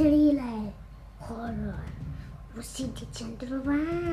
thriller horror. Você de Chandruvan.